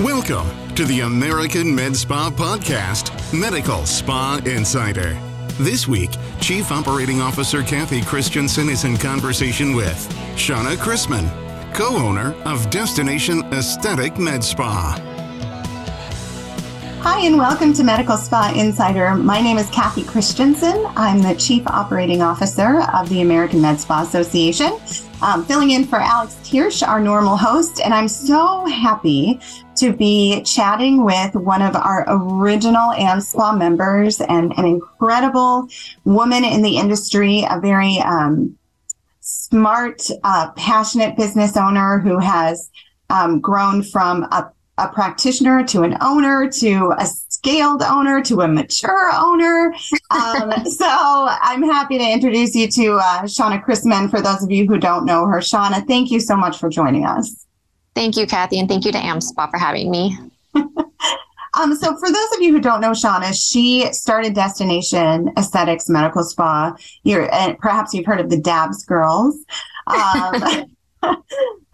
Welcome to the American Med Spa Podcast, Medical Spa Insider. This week, Chief Operating Officer Cathy Christensen is in conversation with Shawna Chrisman, co owner of Destination Aesthetic Med Spa. Hi, and welcome to Medical Spa Insider. My name is Cathy Christensen. I'm the Chief Operating Officer of the American Med Spa Association, um, filling in for Alex Thiersch, our normal host. And I'm so happy to be chatting with one of our original AmSpa members and an incredible woman in the industry, a very um, smart, uh, passionate business owner who has um, grown from a, a, practitioner to an owner to a scaled owner to a mature owner. Um, so I'm happy to introduce you to uh, Shawna Chrisman for those of you who don't know her. Shawna, thank you so much for joining us. Thank you, Cathy, and thank you to AmSpa for having me. um, so, for those of you who don't know Shawna, she started Destination Aesthetics Medical Spa. You're, and perhaps you've heard of the DABS girls um, uh,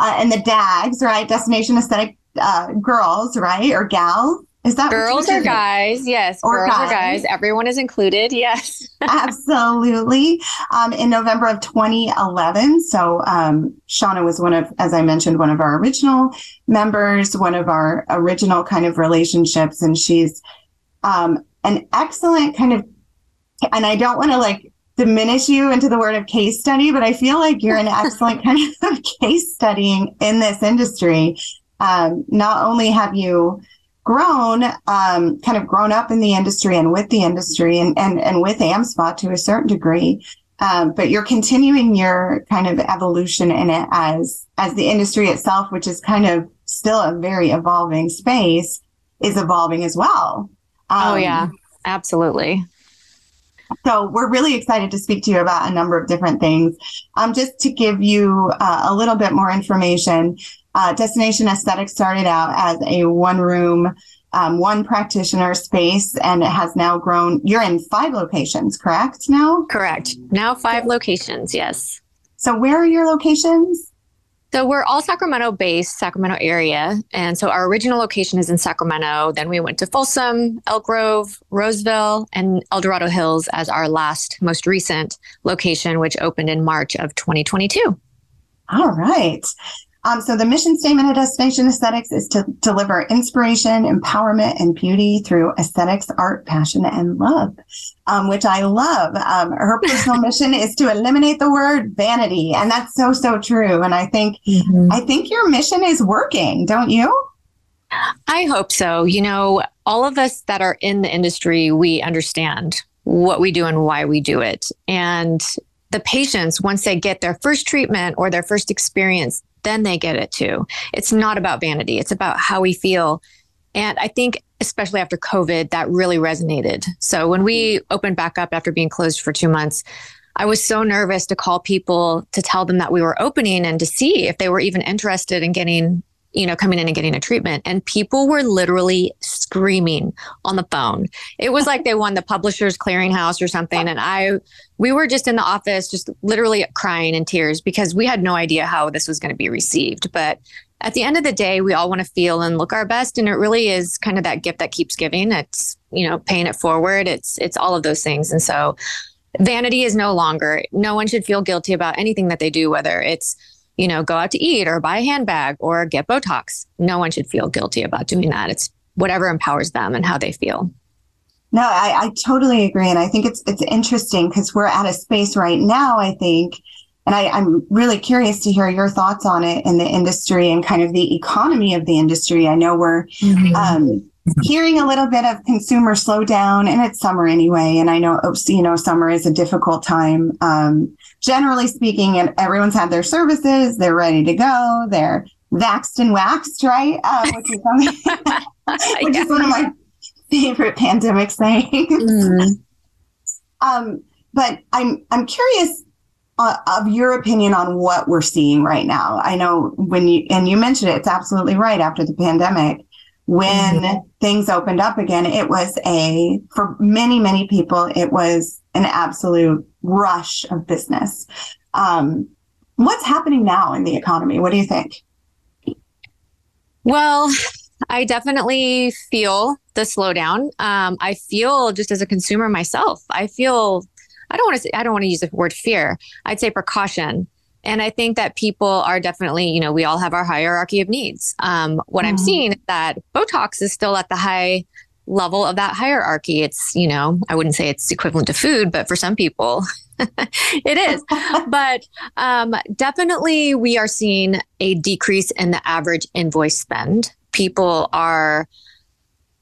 and the DAGs, right? Destination Aesthetic uh, Girls, right? Or gals. Is that girls or guys? Yes, or girls guys. or guys. Everyone is included. Yes, absolutely. Um, in November of 2011, so um, Shawna was one of, as I mentioned, one of our original members, one of our original kind of relationships, and she's um, an excellent kind of. And I don't want to like diminish you into the word of case study, but I feel like you're an excellent kind of case studying in this industry. Um, not only have you grown, um, kind of grown up in the industry and with the industry and, and, and with AmSpa to a certain degree. Um, but you're continuing your kind of evolution in it as, as the industry itself, which is kind of still a very evolving space, is evolving as well. Um, oh, yeah, absolutely. So we're really excited to speak to you about a number of different things. Um, just to give you uh, a little bit more information, uh, Destination Aesthetics started out as a one room, um, one practitioner space, and it has now grown. You're in five locations, correct? Now? Correct. Now five locations, yes. So, where are your locations? So we're all Sacramento based, Sacramento area. And so our original location is in Sacramento. Then we went to Folsom, Elk Grove, Roseville, and El Dorado Hills as our last, most recent location, which opened in March of 2022. All right. Um, so the mission statement of Destination Aesthetics is to deliver inspiration, empowerment, and beauty through aesthetics, art, passion, and love, um, which I love. Um, her personal mission is to eliminate the word vanity, and that's so so true. And I think mm-hmm. I think your mission is working, don't you? I hope so. You know, all of us that are in the industry, we understand what we do and why we do it, and the patients, once they get their first treatment or their first experience, then they get it too. It's not about vanity, it's about how we feel. And I think, especially after COVID, that really resonated. So when we opened back up after being closed for two months, I was so nervous to call people to tell them that we were opening and to see if they were even interested in getting you know, coming in and getting a treatment. And people were literally screaming on the phone. It was like they won the publishers clearinghouse or something. And I, we were just in the office, just literally crying in tears because we had no idea how this was going to be received. But at the end of the day, we all want to feel and look our best. And it really is kind of that gift that keeps giving. It's, you know, paying it forward. It's, it's all of those things. And so vanity is no longer, no one should feel guilty about anything that they do, whether it's, you know, go out to eat or buy a handbag or get Botox. No one should feel guilty about doing that. It's whatever empowers them and how they feel. No, I, I totally agree. And I think it's it's interesting because we're at a space right now, I think, and I, I'm really curious to hear your thoughts on it in the industry and kind of the economy of the industry. I know we're mm-hmm. um, hearing a little bit of consumer slowdown and it's summer anyway. And I know, you know, summer is a difficult time. Um, generally speaking, and everyone's had their services, they're ready to go, they're vaxed and waxed, right? Uh, which is, which is one of my favorite pandemic sayings. Mm. um, but I'm I'm curious uh, of your opinion on what we're seeing right now. I know when you and you mentioned it, it's absolutely right after the pandemic when mm-hmm. things opened up again, it was a, for many, many people, it was an absolute rush of business. Um, what's happening now in the economy? What do you think? Well, I definitely feel the slowdown. Um, I feel just as a consumer myself, I feel I don't want to say I don't want to use the word fear. I'd say precaution. And I think that people are definitely, you know, we all have our hierarchy of needs. Um, what mm-hmm. I'm seeing is that Botox is still at the high level of that hierarchy. It's, you know, I wouldn't say it's equivalent to food, but for some people, it is. but um, definitely, we are seeing a decrease in the average invoice spend. People are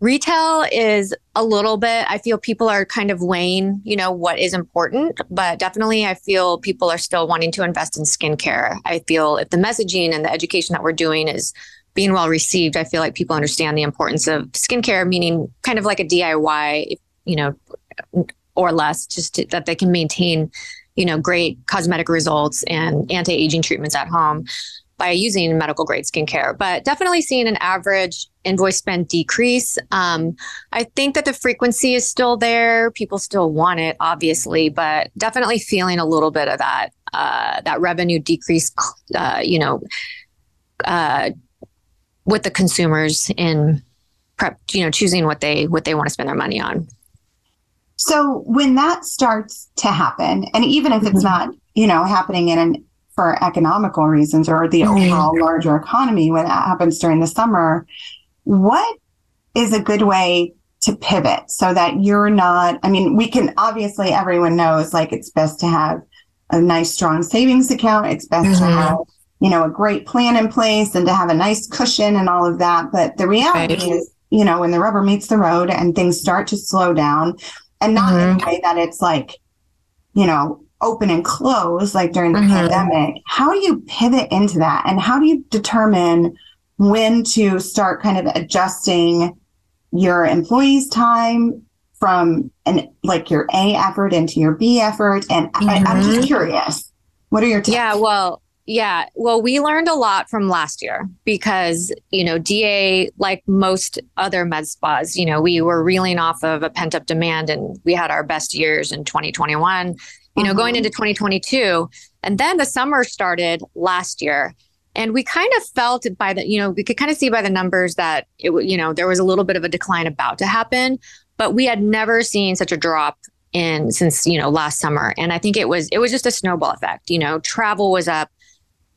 retail is a little bit i feel people are kind of weighing you know what is important but definitely i feel people are still wanting to invest in skincare. I feel if the messaging and the education that we're doing is being well received i feel like people understand the importance of skincare meaning kind of like a diy you know or less just to, that they can maintain you know great cosmetic results and anti-aging treatments at home by using medical grade skincare, but definitely seeing an average invoice spend decrease. Um, I think that the frequency is still there. People still want it, obviously, but definitely feeling a little bit of that uh, that revenue decrease. Uh, you know, uh, with the consumers in prep, you know, choosing what they what they want to spend their money on. So when that starts to happen, and even if it's mm-hmm. not, you know, happening in an for economical reasons or the mm-hmm. overall larger economy when that happens during the summer, what is a good way to pivot so that you're not, I mean, we can obviously, everyone knows like it's best to have a nice, strong savings account. It's best mm-hmm. to have, you know, a great plan in place and to have a nice cushion and all of that. But the reality right. is, you know, when the rubber meets the road and things start to slow down and not mm-hmm. in a way that it's like, you know, open and close like during the mm-hmm. pandemic how do you pivot into that and how do you determine when to start kind of adjusting your employees time from an like your a effort into your b effort and mm-hmm. I, am just curious what are your tips? yeah well yeah well we learned a lot from last year because you know da like most other med spas you know we were reeling off of a pent up demand and we had our best years in 2021 you know, going mm-hmm. into 2022. And then the summer started last year. And we kind of felt by the, you know, we could kind of see by the numbers that it, you know, there was a little bit of a decline about to happen, but we had never seen such a drop in since, you know, last summer. And I think it was, it was just a snowball effect. You know, travel was up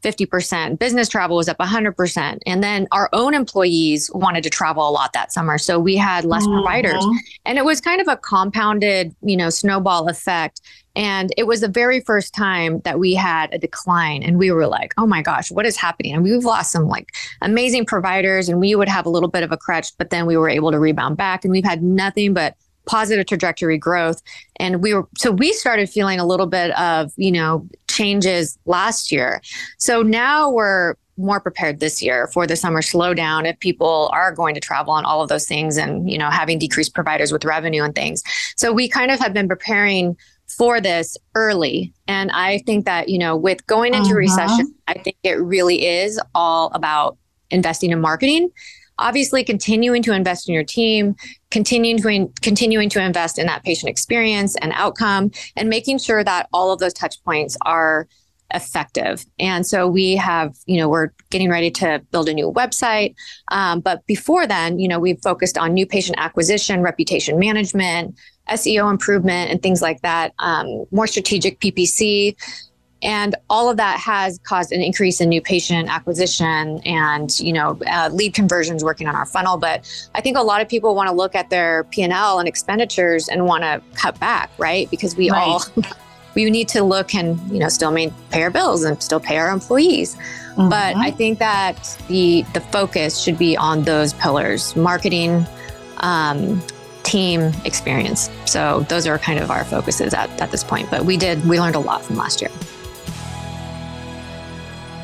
50%, business travel was up 100%. And then our own employees wanted to travel a lot that summer. So we had less mm-hmm. providers. And it was kind of a compounded, you know, snowball effect. And it was the very first time that we had a decline. And we were like, oh my gosh, what is happening? And we've lost some like amazing providers and we would have a little bit of a crutch, but then we were able to rebound back. And we've had nothing but positive trajectory growth. And we were, so we started feeling a little bit of, you know, changes last year. So now we're more prepared this year for the summer slowdown if people are going to travel and all of those things and, you know, having decreased providers with revenue and things. So we kind of have been preparing for this early. And I think that, you know, with going into uh-huh. recession, I think it really is all about investing in marketing obviously continuing to invest in your team, continuing to in, continuing to invest in that patient experience and outcome, and making sure that all of those touch points are effective. And so we have, you know, we're getting ready to build a new website. Um, but before then, you know, we've focused on new patient acquisition, reputation management, SEO improvement, and things like that. Um, more strategic PPC and all of that has caused an increase in new patient acquisition and you know uh, lead conversions working on our funnel. But i think a lot of people want to look at their p&l and expenditures and want to cut back right? Because we right. all we need to look and you know still main, pay our bills and still pay our employees. Mm-hmm. but i think that the the focus should be on those pillars marketing um, team experience. So those are kind of our focuses at, at this point. But we did we learned a lot from last year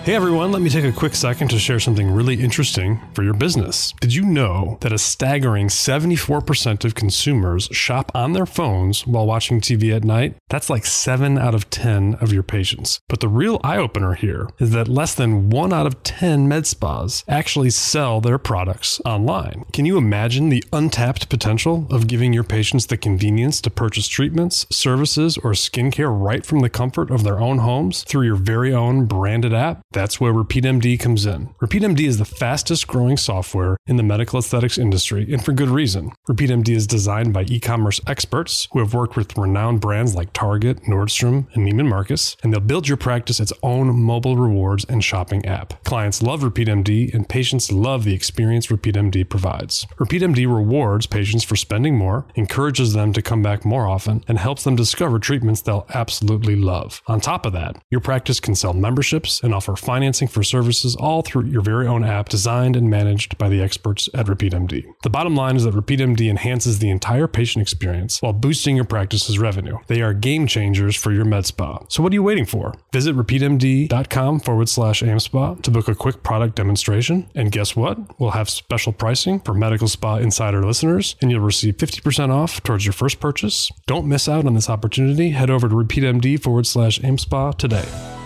Hey everyone, let me take a quick second to share something really interesting for your business. Did you know that a staggering 74% of consumers shop on their phones while watching TV at night? That's like 7 out of 10 of your patients. But the real eye opener here is that less than 1 out of 10 med spas actually sell their products online. Can you imagine the untapped potential of giving your patients the convenience to purchase treatments, services, or skincare right from the comfort of their own homes through your very own branded app? That's where RepeatMD comes in. RepeatMD is the fastest growing software in the medical aesthetics industry, and for good reason. RepeatMD is designed by e commerce experts who have worked with renowned brands like Target, Nordstrom, and Neiman Marcus, and they'll build your practice its own mobile rewards and shopping app. Clients love RepeatMD, and patients love the experience RepeatMD provides. RepeatMD rewards patients for spending more, encourages them to come back more often, and helps them discover treatments they'll absolutely love. On top of that, your practice can sell memberships and offer financing for services all through your very own app designed and managed by the experts at RepeatMD. The bottom line is that RepeatMD enhances the entire patient experience while boosting your practice's revenue. They are game changers for your med spa. So what are you waiting for? Visit repeatmd.com forward slash AmSpa to book a quick product demonstration. And guess what? We'll have special pricing for Medical Spa Insider listeners, and you'll receive 50% off towards your first purchase. Don't miss out on this opportunity. Head over to repeatmd forward slash AmSpa today.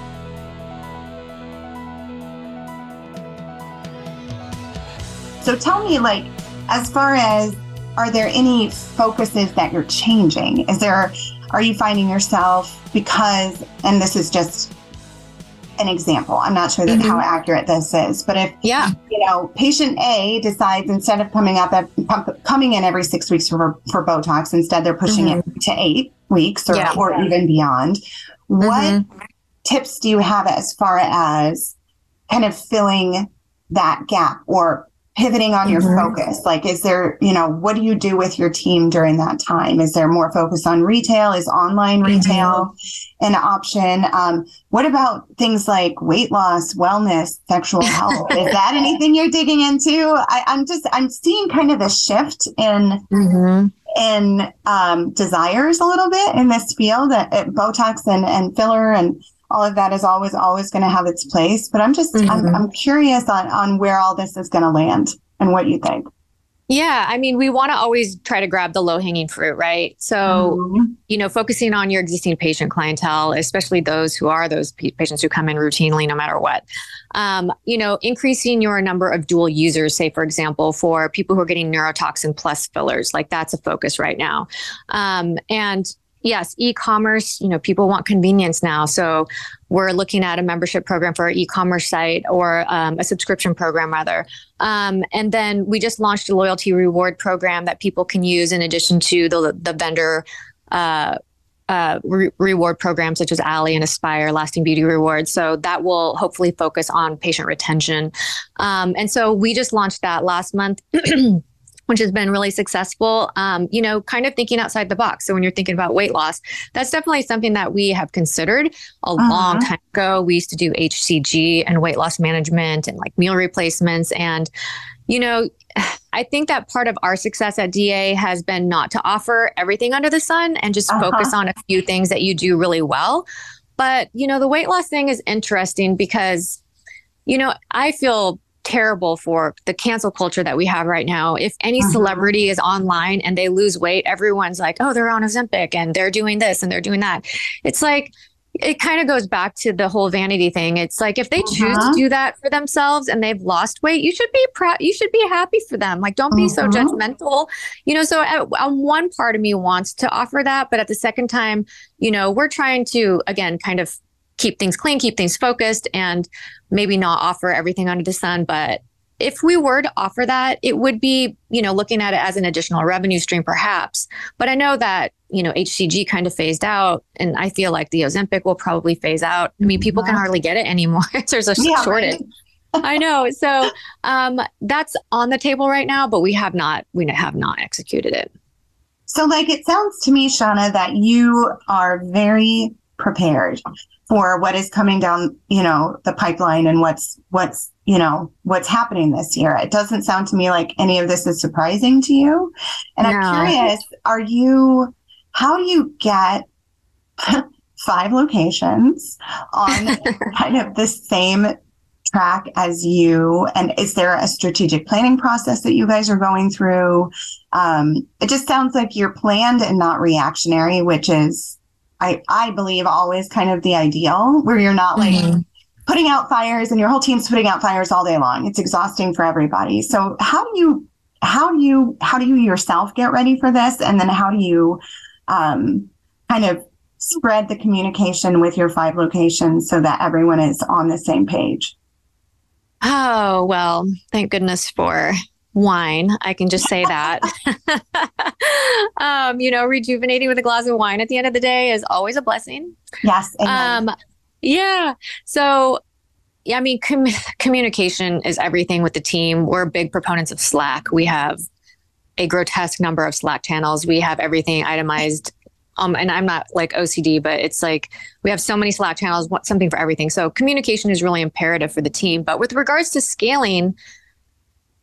So tell me, like, as far as are there any focuses that you're changing? Is there, are you finding yourself because, and this is just an example, I'm not sure that mm-hmm. how accurate this is, but if, yeah, you know, patient A decides instead of coming up coming in every six weeks for, for Botox, instead they're pushing mm-hmm. it to eight weeks or, yeah. or even beyond. What mm-hmm. tips do you have as far as kind of filling that gap or pivoting on your mm-hmm. focus like is there you know what do you do with your team during that time is there more focus on retail is online mm-hmm. retail mm-hmm. an option um, what about things like weight loss wellness sexual health is that anything you're digging into I, am just i'm seeing kind of a shift in mm-hmm. in um, desires a little bit in this field at botox and, and filler and all of that is always always going to have its place but i'm just mm-hmm. I'm, I'm curious on on where all this is going to land and what you think yeah, I mean, we want to always try to grab the low hanging fruit, right? So, mm-hmm. you know, focusing on your existing patient clientele, especially those who are those patients who come in routinely no matter what. Um, you know, increasing your number of dual users, say, for example, for people who are getting neurotoxin plus fillers, like that's a focus right now. Um, and yes, e-commerce, you know, people want convenience now. So we're looking at a membership program for our e-commerce site or um, a subscription program rather. Um, and then we just launched a loyalty reward program that people can use in addition to the, the vendor uh, uh, re- reward programs such as Allē and Aspire, Lasting Beauty Rewards. So that will hopefully focus on patient retention. Um, and so we just launched that last month. which has been really successful. Um, you know, kind of thinking outside the box. So when you're thinking about weight loss, that's definitely something that we have considered a uh-huh. long time ago. We used to do HCG and weight loss management and like meal replacements. And, you know, I think that part of our success at DA has been not to offer everything under the sun and just uh-huh. focus on a few things that you do really well. But, you know, the weight loss thing is interesting because, you know, I feel terrible for the cancel culture that we have right now. If any uh-huh. celebrity is online and they lose weight, everyone's like, oh, they're on Ozempic and they're doing this and they're doing that. It's like, it kind of goes back to the whole vanity thing. It's like if they uh-huh. choose to do that for themselves and they've lost weight, you should be proud. You should be happy for them. Like, don't be uh-huh. so judgmental. You know, so at, on one part of me wants to offer that, but at the second time, you know, we're trying to again kind of keep things clean, keep things focused, and maybe not offer everything under the sun. But if we were to offer that, it would be, you know, looking at it as an additional revenue stream, perhaps. But I know that, you know, HCG kind of phased out, and I feel like the Ozempic will probably phase out. I mean, people can hardly get it anymore. There's a yeah, shortage. Right? I know. So um, that's on the table right now, but we have not we have not executed it. So, like, it sounds to me, Shawna, that you are very prepared for what is coming down, you know, the pipeline and what's what's you know what's happening this year. It doesn't sound to me like any of this is surprising to you. And no. I'm curious, are you? How do you get? five locations on kind of the same track as you and is there a strategic planning process that you guys are going through um, it just sounds like you're planned and not reactionary which is I, I believe always kind of the ideal where you're not like mm-hmm. putting out fires and your whole team's putting out fires all day long. It's exhausting for everybody. So how do you how do you how do you yourself get ready for this? And then how do you um, kind of spread the communication with your five locations so that everyone is on the same page? Oh, well, thank goodness for wine. I can just say that. um, you know, rejuvenating with a glass of wine at the end of the day is always a blessing. Yes. Amen. Um, yeah. So, yeah, I mean, com- communication is everything with the team. We're big proponents of Slack. We have a grotesque number of Slack channels. We have everything itemized. Um, and I'm not like OCD, but it's like we have so many Slack channels, something for everything. So communication is really imperative for the team. But with regards to scaling,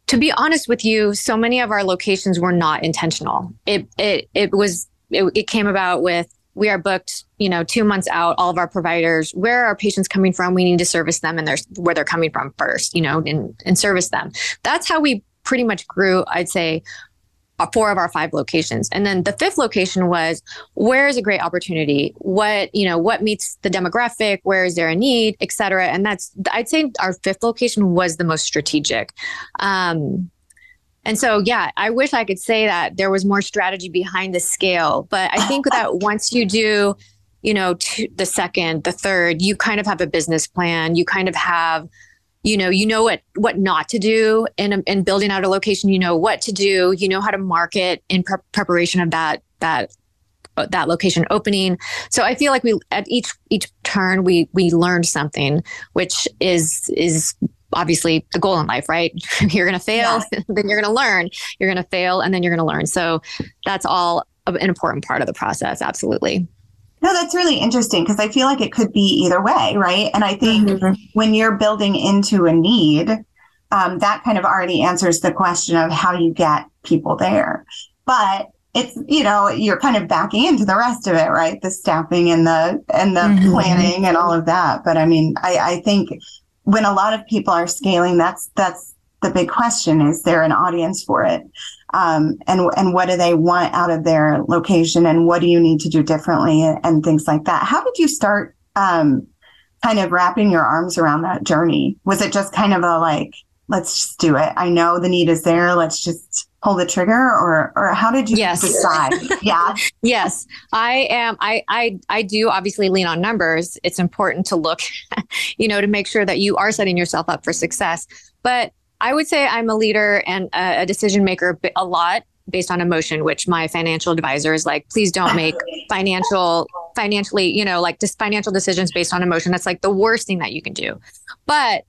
to be honest with you, so many of our locations were not intentional. It it it was it, it came about with we are booked, you know, two months out. All of our providers, where are our patients coming from? We need to service them, and there's where they're coming from first, you know, and and service them. That's how we pretty much grew. I'd say four of our five locations. And then the fifth location was where is a great opportunity? What you know what meets the demographic? Where is there a need? Et cetera. And that's i'd say our fifth location was the most strategic. Um, and so yeah i wish i could say that there was more strategy behind the scale but i think that once you do you know the second the third you kind of have a business plan. You kind of have you know you know what what not to do in in building out a location. You know what to do. You know how to market in pre- preparation of that that uh, that location opening. So i feel like we at each each turn we we learned something which is is obviously the goal in life right? You're going to fail yeah. then you're going to learn. You're going to fail and then you're going to learn. So that's all an important part of the process absolutely no, that's really interesting because I feel like it could be either way, right? And I think mm-hmm. when you're building into a need, um, that kind of already answers the question of how you get people there. But it's you know you're kind of backing into the rest of it, right? The staffing and the and the mm-hmm. planning and all of that. But I mean, I, I think when a lot of people are scaling, that's that's the big question: is there an audience for it? Um, and and what do they want out of their location and what do you need to do differently and, and things like that. How did you start um, kind of wrapping your arms around that journey? Was it just kind of a like let's just do it. I know the need is there. Let's just pull the trigger or or how did you yes. decide? Yeah. Yes. I am i i i do obviously lean on numbers. It's important to look you know to make sure that you are setting yourself up for success. But I would say I'm a leader and a, decision maker a lot based on emotion, which my financial advisor is like, please don't make financial, financially, you know, like just financial decisions based on emotion. That's like the worst thing that you can do. But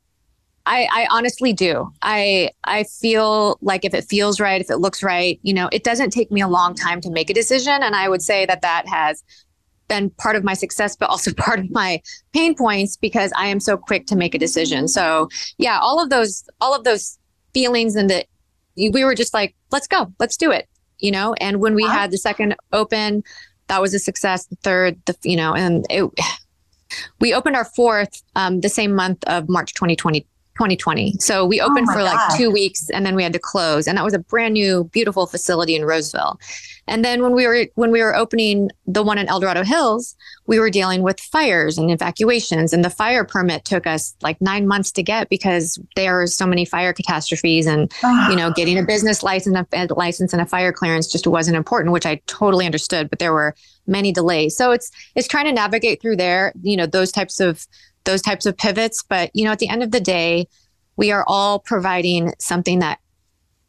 I, I honestly do. I I feel like if it feels right, if it looks right, you know, it doesn't take me a long time to make a decision, and I would say that that has been part of my success, but also part of my pain points because I am so quick to make a decision. So yeah, all of those, all of those feelings and that we were just like, let's go, let's do it, you know? And when we wow. had the second open, that was a success. The third, the, you know, and it, we opened our fourth um, the same month of March 2020, 2020. So we oh opened oh for like God. two weeks and then we had to close. And that was a brand new, beautiful facility in Roseville. And then when we were when we were opening the one in El Dorado Hills, we were dealing with fires and evacuations. And the fire permit took us like nine months to get because there are so many fire catastrophes and you know, getting a ah. business license a license and a fire clearance just wasn't important, which I totally understood, but there were many delays. So it's it's trying to navigate through there, you know, those types of those types of pivots. But, you know, at the end of the day, we are all providing something that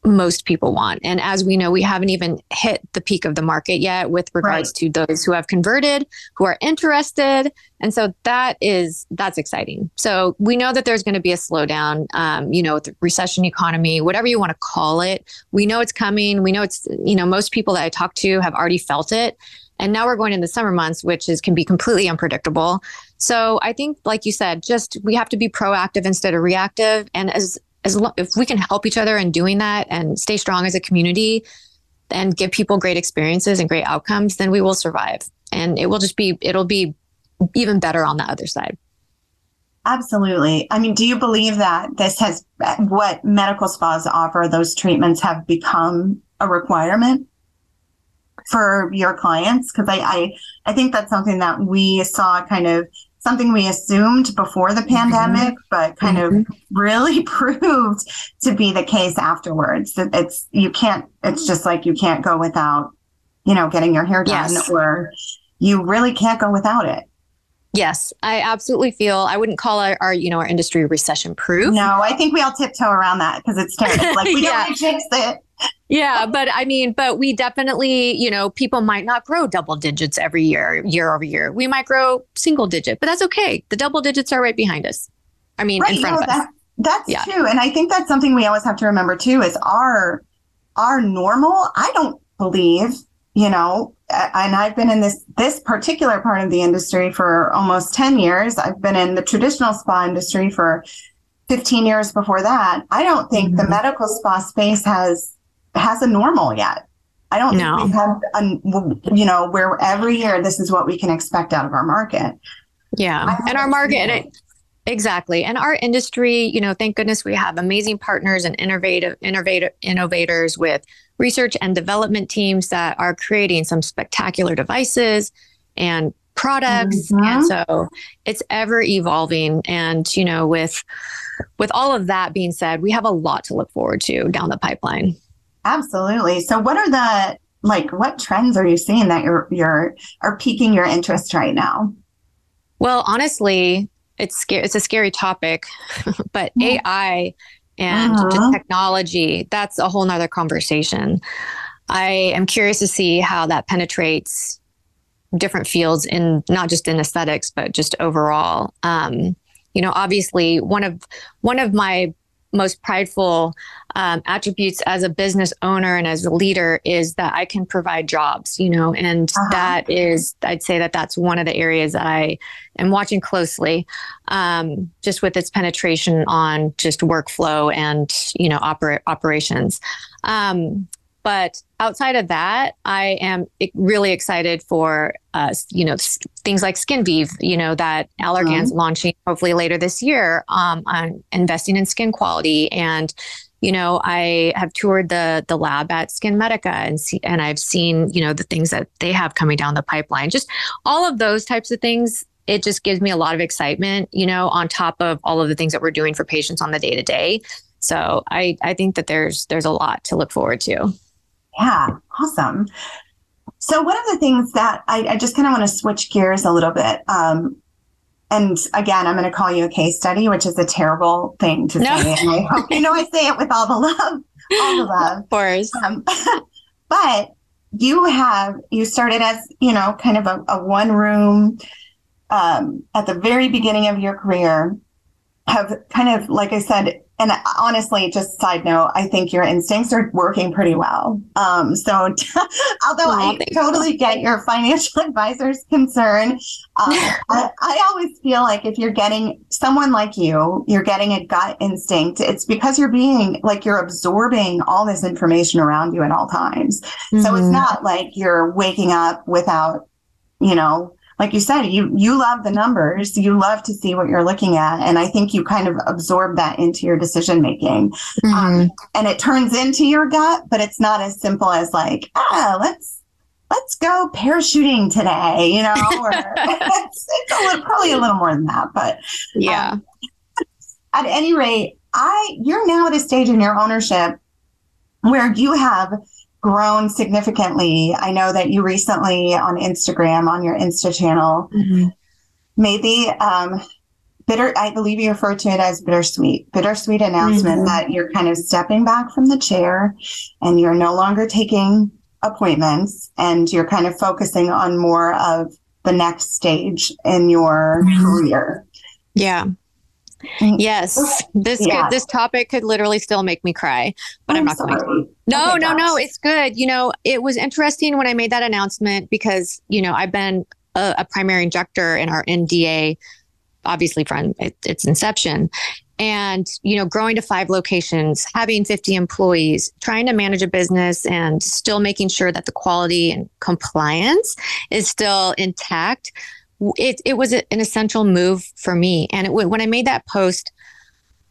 most people want. And as we know, we haven't even hit the peak of the market yet with regards right. to those who have converted, who are interested. And so that is, that's exciting. So we know that there's going to be a slowdown, um, you know, with the recession economy, whatever you want to call it. We know it's coming. We know it's, you know, most people that I talk to have already felt it. And now we're going in the summer months, which is can be completely unpredictable. So I think, like you said, just we have to be proactive instead of reactive. And as as lo- if we can help each other in doing that and stay strong as a community and give people great experiences and great outcomes, then we will survive. And it will just be it'll be even better on the other side. Absolutely. I mean, do you believe that this has what medical spas offer, those treatments have become a requirement? For your clients? Because I, I, I think that's something that we saw kind of something we assumed before the mm-hmm. pandemic, mm-hmm. but kind mm-hmm. of really proved to be the case afterwards. That it's you can't. It's just like you can't go without, you know, getting your hair done yes. or you really can't go without it. Yes, I absolutely feel I wouldn't call our, our you know our industry recession proof. No, I think we all tiptoe around that because it's terrible. Like we yeah. don't fix it. Yeah, but I mean, but we definitely, you know, people might not grow double digits every year, year over year. We might grow single digit, but that's okay. The double digits are right behind us. I mean, right, in front no, of us. that's yeah. true, and I think that's something we always have to remember too. Is our our normal? I don't believe you know and i've been in this this particular part of the industry for almost 10 years i've been in the traditional spa industry for 15 years before that i don't think mm-hmm. the medical spa space has has a normal yet. I don't no. think we have a, you know where every year this is what we can expect out of our market. Yeah. And our market Exactly. And our industry, you know, thank goodness we have amazing partners and innovative, innovative innovators with research and development teams that are creating some spectacular devices and products. Mm-hmm. and so it's ever evolving. And you know with with all of that being said we have a lot to look forward to down the pipeline absolutely so what are the like what trends are you seeing that you're you're are piquing your interest right now well honestly it's scary it's a scary topic but mm-hmm. ai and uh-huh. just technology, that's a whole nother conversation. I am curious to see how that penetrates different fields in not just in aesthetics, but just overall. Um, you know, obviously one of one of my most prideful um, attributes as a business owner and as a leader is that I can provide jobs, you know, and uh-huh. that is, I'd say that that's one of the areas that I am watching closely, um, just with its penetration on just workflow and, you know, oper- operations. Um, but outside of that, I am really excited for uh, you know things like SkinVive, you know that Allergan's mm-hmm. launching hopefully later this year um, on investing in skin quality. And you know i have toured the the lab at SkinMedica and see and i've seen you know the things that they have coming down the pipeline. Just all of those types of things it just gives me a lot of excitement you know on top of all of the things that we're doing for patients on the day to day. So i i think that there's there's a lot to look forward to. Yeah, awesome. So one of the things that I, I just kind of want to switch gears a little bit. Um, and again, I'm going to call you a case study, which is a terrible thing to no. say. And I hope you know I say it with all the love, all the love. Of course. Um, but you have, you started as, you know, kind of a, a one room um, at the very beginning of your career, have kind of, like I said, and honestly, just side note, I think your instincts are working pretty well. Um, so, although I totally get your financial advisor's concern, um, I, I, always feel like if you're getting someone like you, you're getting a gut instinct. It's because you're being like you're absorbing all this information around you at all times. Mm-hmm. So it's mm-hmm. not like you're waking up without, you know, like you said, you you love the numbers, you love to see what you're looking at, and I think you kind of absorb that into your decision making, mm-hmm. um, and it turns into your gut. But it's not as simple as like, ah, let's let's go parachuting today, you know, or it's, it's a little, probably a little more than that, but yeah. Um, at any rate, I you're now at a stage in your ownership where you have grown significantly. I know that you recently on Instagram, on your Insta channel, mm-hmm. made the um, bitter, I believe you refer to it as bittersweet, bittersweet announcement mm-hmm. that you're kind of stepping back from the chair and you're no longer taking appointments and you're kind of focusing on more of the next stage in your mm-hmm. career. Yeah. Yes, this yeah. could, this topic could literally still make me cry, but I'm, I'm not sorry. going to. No, okay, no, gosh. no, it's good. You know, it was interesting when I made that announcement because you know I've been a, a primary injector in our NDA, obviously from it, its inception, and you know growing to five locations having 50 employees trying to manage a business and still making sure that the quality and compliance is still intact it, it was an essential move for me. And it, when I made that post,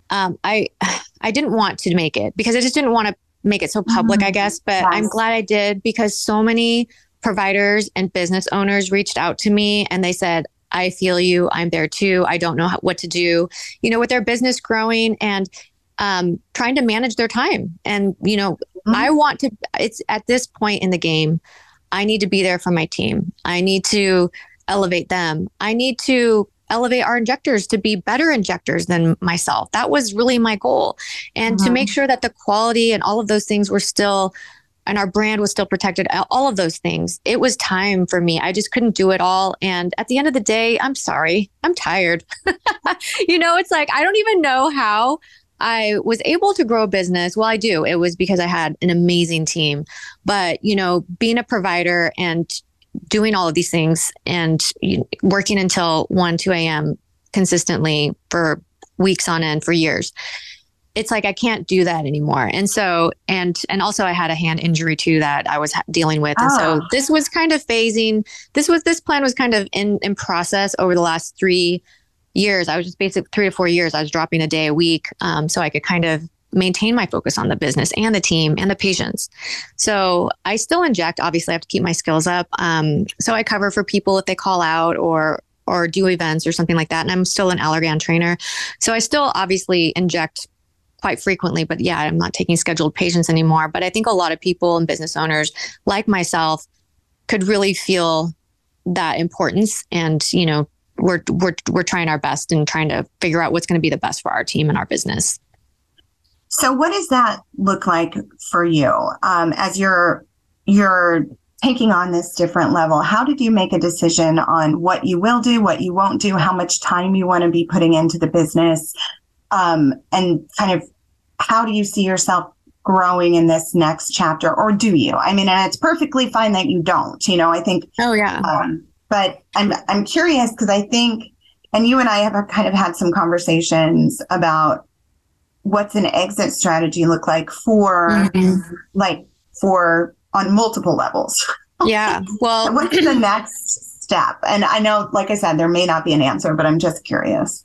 um, I I didn't want to make it because I just didn't want to make it so public, mm-hmm. I guess. But yes. I'm glad I did because so many providers and business owners reached out to me and they said, I feel you. I'm there too. I don't know how, what to do, you know, with their business growing and um, trying to manage their time. And, you know, mm-hmm. I want to, it's at this point in the game, I need to be there for my team. I need to elevate them. I need to elevate our injectors to be better injectors than myself. That was really my goal. And mm-hmm. to make sure that the quality and all of those things were still and our brand was still protected, all of those things. It was time for me. I just couldn't do it all. And at the end of the day, I'm sorry. I'm tired. you know, it's like I don't even know how I was able to grow a business. Well, I do. It was because I had an amazing team. But, you know, being a provider and doing all of these things and working until 1, 2 a.m. consistently for weeks on end for years it's like I can't do that anymore. And so, and, and also I had a hand injury too that I was ha- dealing with. And oh. so ah. this was kind of phasing. This was, this plan was kind of in, in process over the last three years. I was just basically three to four years. I was dropping a day a week. Um, so I could kind of maintain my focus on the business and the team and the patients. So I still inject. Obviously, I have to keep my skills up. Um, so I cover for people if they call out or or do events or something like that. And I'm still an Allergan trainer, so I still obviously inject quite frequently. But yeah, I'm not taking scheduled patients anymore. But I think a lot of people and business owners like myself could really feel that importance and you know we're we're we're trying our best and trying to figure out what's going to be the best for our team and our business. So, what does that look like for you um, as you're you're taking on this different level? How did you make a decision on what you will do, what you won't do, how much time you want to be putting into the business, um, and kind of how do you see yourself growing in this next chapter, or do you? I mean, and it's perfectly fine that you don't. You know, I think. Oh yeah. Um, but I'm I'm curious because I think, and you and I have kind of had some conversations about what's an exit strategy look like for mm-hmm. like for on multiple levels. Yeah. Well, what's the next step? And I know, like I said, there may not be an answer, but I'm just curious.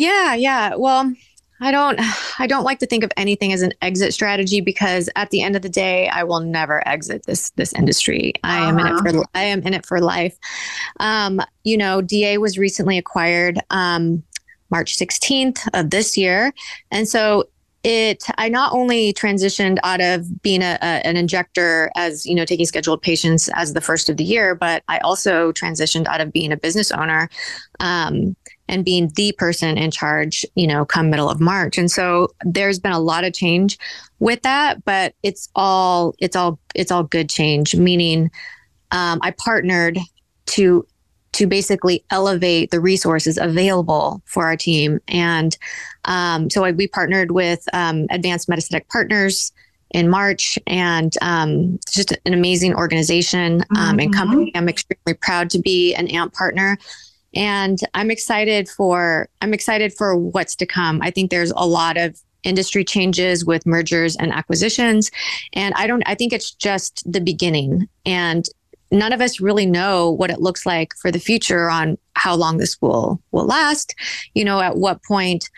Yeah. Yeah. Well, I don't I don't like to think of anything as an exit strategy because at the end of the day I will never exit this this industry. I uh-huh. am in it for uh-huh. I am in it for life. Um, you know, DA was recently acquired um, March 16th of this year. And so it i not only transitioned out of being a, a, an injector as you know taking scheduled patients as the first of the year but i also transitioned out of being a business owner um, and being the person in charge, you know, come middle of March. And so there's been a lot of change with that, but it's all it's all it's all good change. Meaning, um, I partnered to to basically elevate the resources available for our team, and um, so I, we partnered with um, Advanced MedAesthetic Partners in March, and um, just an amazing organization um, mm-hmm. and company. I'm extremely proud to be an AMP partner and i'm excited for i'm excited for what's to come. I think there's a lot of industry changes with mergers and acquisitions. And i don't i think it's just the beginning. And none of us really know what it looks like for the future on how long this will will last you know at what point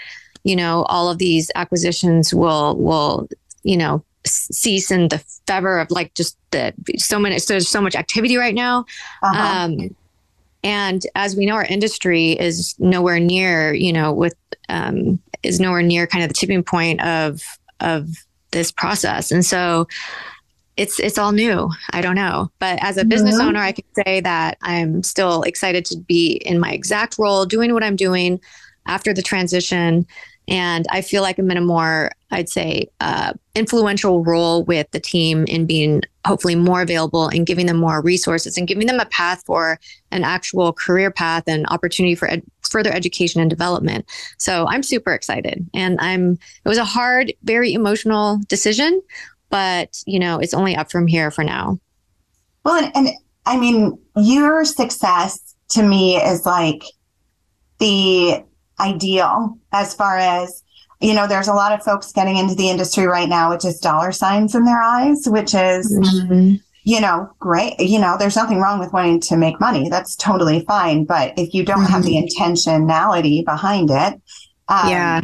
you know all of these acquisitions will will you know cease in the fever of like just the so many so there's so much activity right now. Uh-huh. um and as we know, our industry is nowhere near, you know, with um, is nowhere near kind of the tipping point of of this process. And so it's it's all new. I don't know, but as a business mm-hmm. owner, I can say that I'm still excited to be in my exact role, doing what I'm doing after the transition, and I feel like I'm in a more, I'd say, uh, influential role with the team in being hopefully more available and giving them more resources and giving them a path for an actual career path and opportunity for ed- further education and development. So I'm super excited. And I'm, it was a hard, very emotional decision, but, you know, it's only up from here for now. Well, and, and I mean, your success to me is like the ideal as far as you know there's a lot of folks getting into the industry right now with just dollar signs in their eyes which is mm-hmm. You know great you know there's nothing wrong with wanting to make money that's totally fine but if you don't mm-hmm. have the mm-hmm. intentionality behind it um, yeah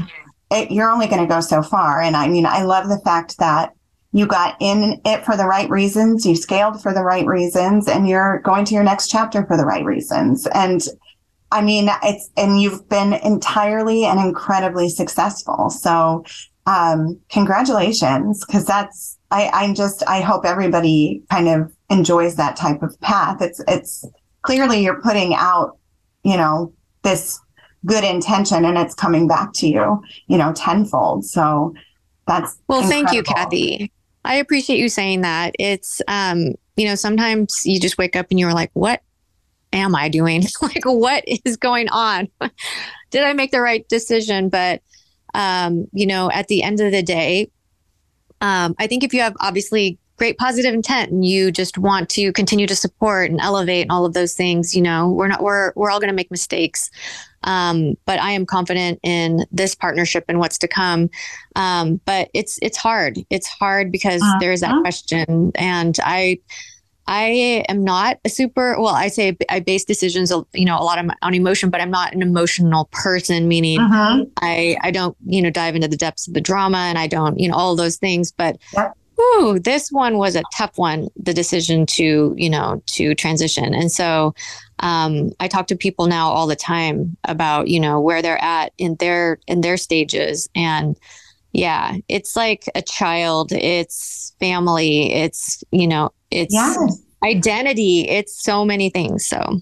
it, you're only going to go so far and i mean i love the fact that you got in it for the right reasons you scaled for the right reasons and you're going to your next chapter for the right reasons and I mean, it's, and you've been entirely and incredibly successful. So, um, congratulations, because that's I, I'm just I hope everybody kind of enjoys that type of path. It's it's clearly you're putting out, you know, this good intention and it's coming back to you, you know, tenfold. So that's well, incredible. thank you, Cathy. I appreciate you saying that. It's um, you know, sometimes you just wake up and you're like, what am I doing? like, what is going on? Did I make the right decision? But um, you know, at the end of the day, um, I think if you have obviously great positive intent and you just want to continue to support and elevate and all of those things, you know, we're not we're we're all going to make mistakes. Um, but I am confident in this partnership and what's to come. Um, but it's it's hard. It's hard because uh-huh. there's that question, and I I am not a super well. I say I base decisions, you know, a lot of on emotion, but I'm not an emotional person. Meaning, uh-huh. I I don't you know dive into the depths of the drama, and I don't you know all those things. But yep. Ooh, this one was a tough one. The decision to you know to transition, and so um, I talk to people now all the time about you know where they're at in their in their stages, and yeah, it's like a child. It's family. It's you know it's yes. identity. It's so many things. So,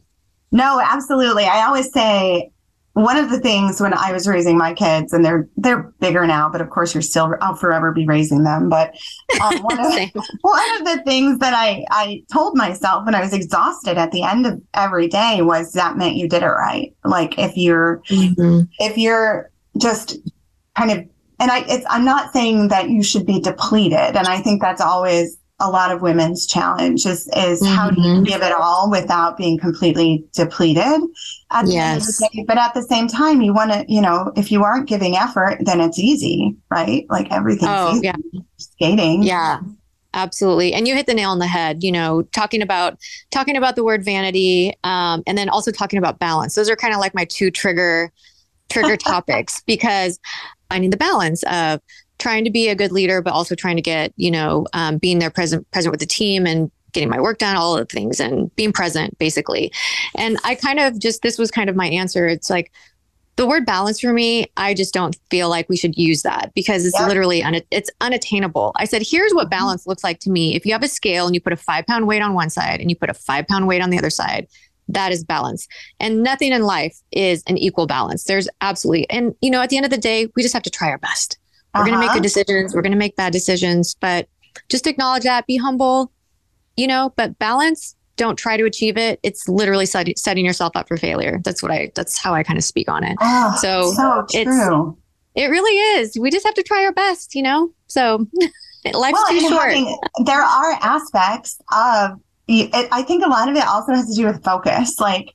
no, absolutely. I always say one of the things when I was raising my kids, and they're they're bigger now, but of course you're still I'll forever be raising them. But um, one, of, one of the things that I I told myself when I was exhausted at the end of every day was that meant you did it right. Like if you're mm-hmm. if you're just kind of and I it's I'm not saying that you should be depleted, and I think that's always a lot of women's challenge is is mm-hmm. how do you mm-hmm. give it all without being completely depleted at the yes. end of the day. But at the same time, you want to, you know, if you aren't giving effort, then it's easy, right? Like everything's oh, easy. Yeah. skating. Yeah. Absolutely. And you hit the nail on the head, you know, talking about talking about the word vanity, um, and then also talking about balance. Those are kind of like my two trigger trigger topics because finding the balance of trying to be a good leader, but also trying to get, you know, um, being there present, present with the team and getting my work done, all of the things and being present basically. And I kind of just, this was kind of my answer. It's like, the word balance for me, I just don't feel like we should use that because it's yeah. literally un- it's unattainable. I said, here's what mm-hmm. balance looks like to me. If you have a scale and you put a five pound weight on one side and you put a five pound weight on the other side, that is balance. And nothing in life is an equal balance. There's absolutely, and you know, at the end of the day, we just have to try our best. We're uh-huh. going to make good decisions. We're going to make bad decisions, but just acknowledge that, be humble, you know, but balance, don't try to achieve it. It's literally set, setting yourself up for failure. That's what I, that's how I kind of speak on it. Oh, so, so true. it really is. We just have to try our best, you know? So life's well, too short. Having, there are aspects of, it, I think a lot of it also has to do with focus. Like,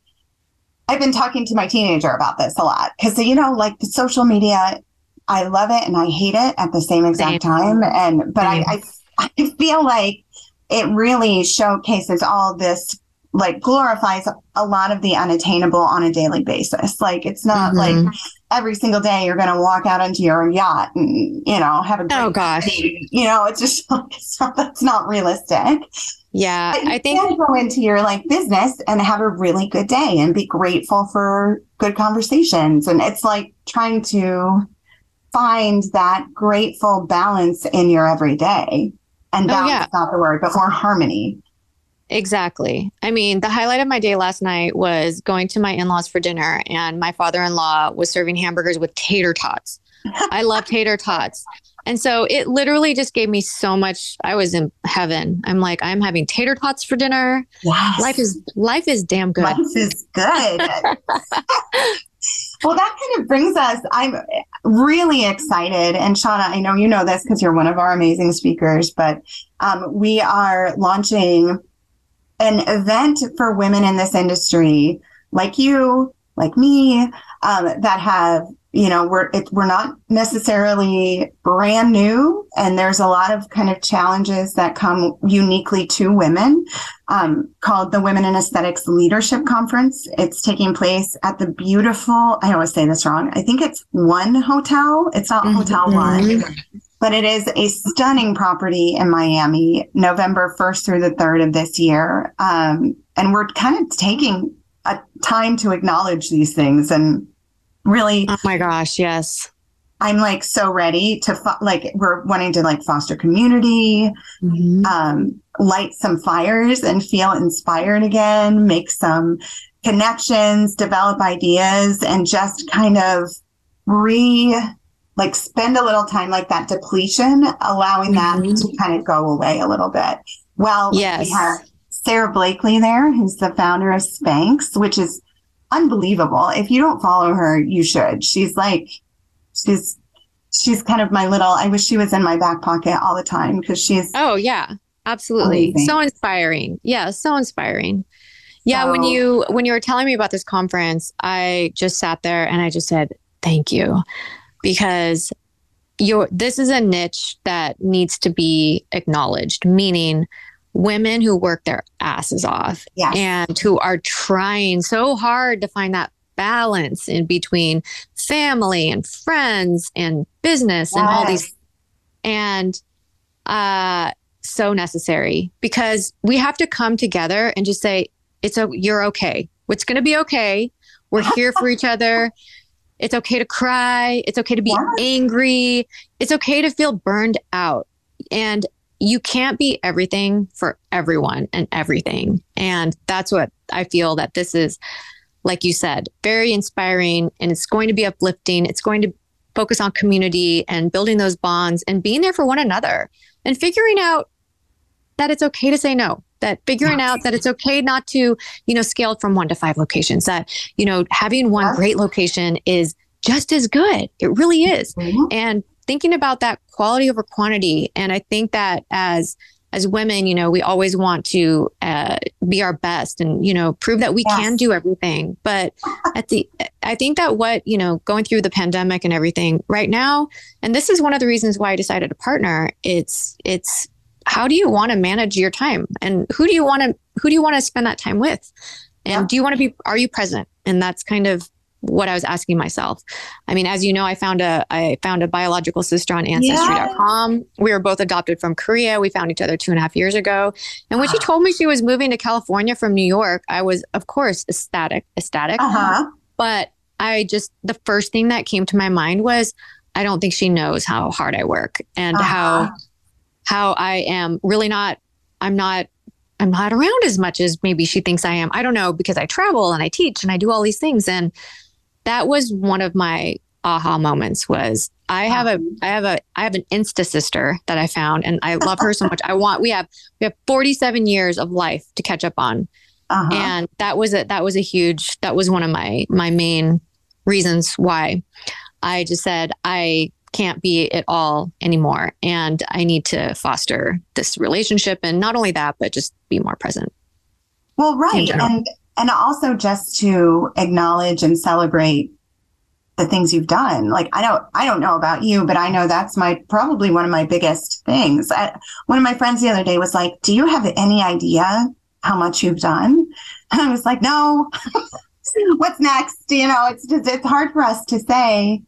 I've been talking to my teenager about this a lot because, you know, like the social media I love it and I hate it at the same exact same. time. And but I, I I feel like it really showcases all this like glorifies a lot of the unattainable on a daily basis. Like it's not mm-hmm. like every single day you're going to walk out into your yacht and you know have a oh gosh, day. you know it's just it's not, that's not realistic. Yeah, I think go into your like business and have a really good day and be grateful for good conversations. And it's like trying to find that grateful balance in your everyday. And oh, balance oh, yeah. not the word, but more harmony. Exactly. I mean, the highlight of my day last night was going to my in laws for dinner, and my father in law was serving hamburgers with tater tots. I love tater tots. And so it literally just gave me so much. I was in heaven. I'm like, I'm having tater tots for dinner. Yes. Life is life is damn good. Life is good. Well, that kind of brings us. I'm really excited. And Shawna, I know you know this because you're one of our amazing speakers, but um, we are launching an event for women in this industry, like you, like me, um, that have you know we're it, we're not necessarily brand new and there's a lot of kind of challenges that come uniquely to women um, called the women in aesthetics leadership conference. It's taking place at the beautiful i always say this wrong i think it's one hotel. It's not mm-hmm. hotel one but it is a stunning property in miami november 1st through the 3rd of this year. Um, and we're kind of taking a time to acknowledge these things and really oh my gosh yes I'm like so ready to fo- like we're wanting to like foster community, mm-hmm. um, light some fires and feel inspired again, make some connections, develop ideas, and just kind of re like spend a little time like that depletion, allowing mm-hmm. that to kind of go away a little bit. Well, yes. we have Sara Blakely there, who's the founder of Spanx, which is unbelievable. If you don't follow her, you should. She's like she's she's kind of my little i wish she was in my back pocket all the time because she's oh yeah absolutely amazing. so inspiring yeah so inspiring yeah so, when you when you were telling me about this conference i just sat there and i just said thank you because you this is a niche that needs to be acknowledged meaning women who work their asses off yes. and who are trying so hard to find that balance in between family and friends and business yes. and all these and uh so necessary because we have to come together and just say it's a you're okay it's going to be okay we're here for each other it's okay to cry it's okay to be yes. angry it's okay to feel burned out and you can't be everything for everyone and everything and that's what i feel that this is like you said, very inspiring and it's going to be uplifting. It's going to focus on community and building those bonds and being there for one another and figuring out that it's okay to say no that figuring yes. out that it's okay not to you know scale from one to five locations that you know having one great location is just as good it really is mm-hmm. and thinking about that quality over quantity and i think that as as women, you know, we always want to uh, be our best and, you know, prove that we yes. can do everything. But at the, I think that what, you know, going through the pandemic and everything right now, and this is one of the reasons why I decided to partner, it's, it's, how do you want to manage your time and who do you want to, who do you want to spend that time with? And yeah. do you want to be, are you present? And that's kind of what I was asking myself. I mean, as you know, I found a I found a biological sister on ancestry.com. Yeah. We were both adopted from Korea. We found each other two and a half years ago. And when she told me she was moving to California from New York, I was of course ecstatic, ecstatic. Uh-huh. But I just the first thing that came to my mind was I don't think she knows how hard I work and uh-huh. how how I am really not I'm not I'm not around as much as maybe she thinks I am. I don't know because I travel and I teach and I do all these things and that was one of my aha moments was I have a I have a I have an Insta sister that I found and I love her so much. I want we have we have 47 years of life to catch up on. Uh-huh. And that was a that was a huge that was one of my my main reasons why I just said I can't be it all anymore and I need to foster this relationship and not only that but just be more present. Well, right. And and also just to acknowledge and celebrate the things you've done. Like i don't i don't know about you but i know that's my probably one of my biggest things. I, one of my friends the other day was like do you have any idea how much you've done? And i was like no. What's next? You know it's just it's hard for us to say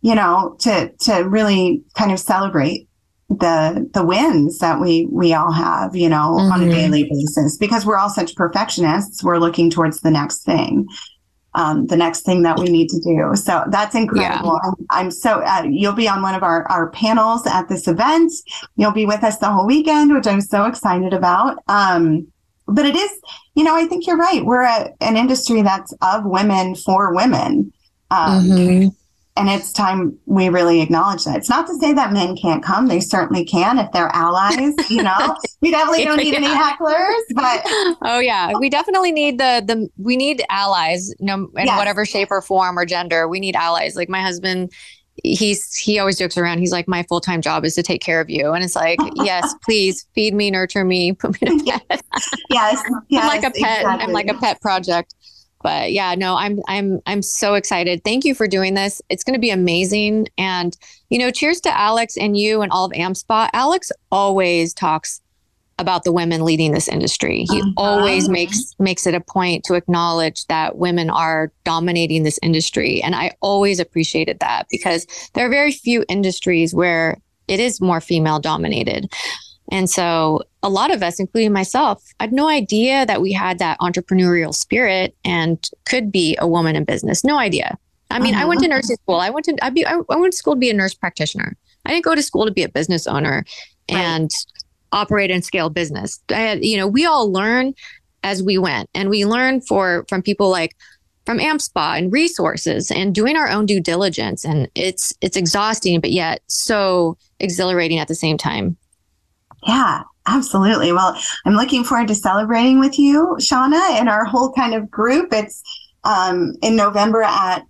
you know to to really kind of celebrate the the wins that we we all have you know mm-hmm. on a mm-hmm. daily basis because we're all such perfectionists we're looking towards the next thing um, the next thing that we need to do so that's incredible yeah. I'm, I'm, so uh, you'll be on one of our our panels at this event you'll be with us the whole weekend which i'm so excited about um, but it is you know i think you're right we're a, an industry that's of women for women um, mm-hmm and it's time we really acknowledge that. It's not to say that men can't come; they certainly can if they're allies. You know, we definitely don't need yeah. any hecklers, but oh yeah, oh. we definitely need the the we need allies, you know, in yes. whatever shape or form or gender. We need allies. Like my husband, he's he always jokes around. He's like, my full time job is to take care of you, and it's like, yes, please feed me, nurture me, put me to bed. yes, yes, I'm like a pet. Exactly. I'm like a pet project but yeah no i'm i'm i'm so excited. Thank you for doing this. It's going to be amazing. And you know cheers to alex and you and all of AmSpa alex always talks about the women leading this industry. He uh-huh. always makes makes it a point to acknowledge that women are dominating this industry. And i always appreciated that because there are very few industries where it is more female dominated and so a lot of us, including myself, I had no idea that we had that entrepreneurial spirit and could be a woman in business. No idea. I mean, mm-hmm. I went to nursing school. I went to I, be, I went to school to be a nurse practitioner. I didn't go to school to be a business owner and operate and scale business. I had, you know, we all learn as we went, and we learn for from people like from AmSpa and resources and doing our own due diligence. And it's it's exhausting, but yet so exhilarating at the same time. Yeah, absolutely. Well, I'm looking forward to celebrating with you, Shawna, and our whole kind of group. It's um, in November at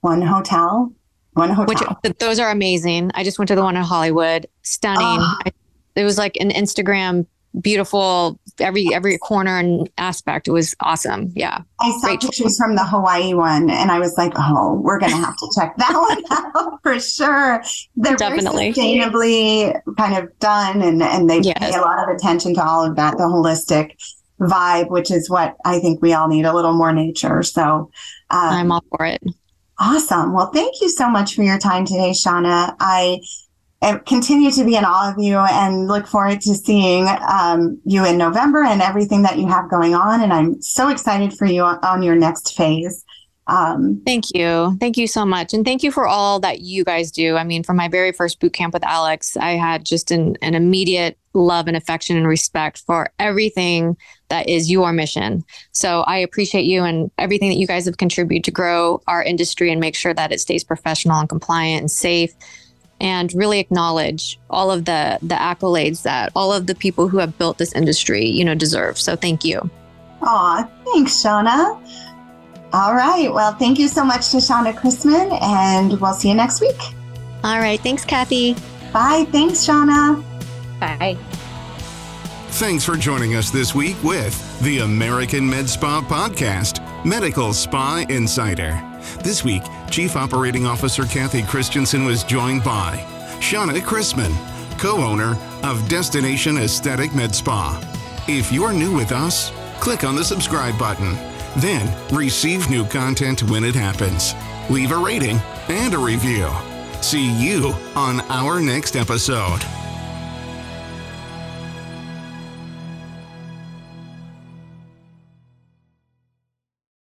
one hotel. One hotel. Which those are amazing. I just went to the one in Hollywood. Stunning. Oh. I, it was like an Instagram beautiful every every corner and aspect. It was awesome. Yeah. I saw Great pictures from the Hawaii one and I was like, oh, we're gonna have to check that one out for sure. They're Definitely. very sustainably kind of done and, and they yes. pay a lot of attention to all of that, the holistic vibe, which is what I think we all need a little more nature. So um, I'm all for it. Awesome. Well, thank you so much for your time today, Shawna. I continue to be in awe of you and look forward to seeing um, you in November and everything that you have going on. And I'm so excited for you on, on your next phase. Um, thank you. Thank you so much. And thank you for all that you guys do. I mean, from my very first boot camp with Alex, I had just an, an immediate love and affection and respect for everything that is your mission. So I appreciate you and everything that you guys have contributed to grow our industry and make sure that it stays professional and compliant and safe and really acknowledge all of the the accolades that all of the people who have built this industry, you know, deserve. So thank you. Aw, thanks, Shawna. All right. Well, thank you so much to Shawna Chrisman, and we'll see you next week. All right. Thanks, Cathy. Bye. Thanks, Shawna. Bye. Thanks for joining us this week with the American Med Spa Podcast, Medical Spa Insider. This week, Chief Operating Officer Cathy Christensen was joined by Shawna Chrisman, co owner of Destination Aesthetic Med Spa. If you're new with us, click on the subscribe button. Then receive new content when it happens. Leave a rating and a review. See you on our next episode.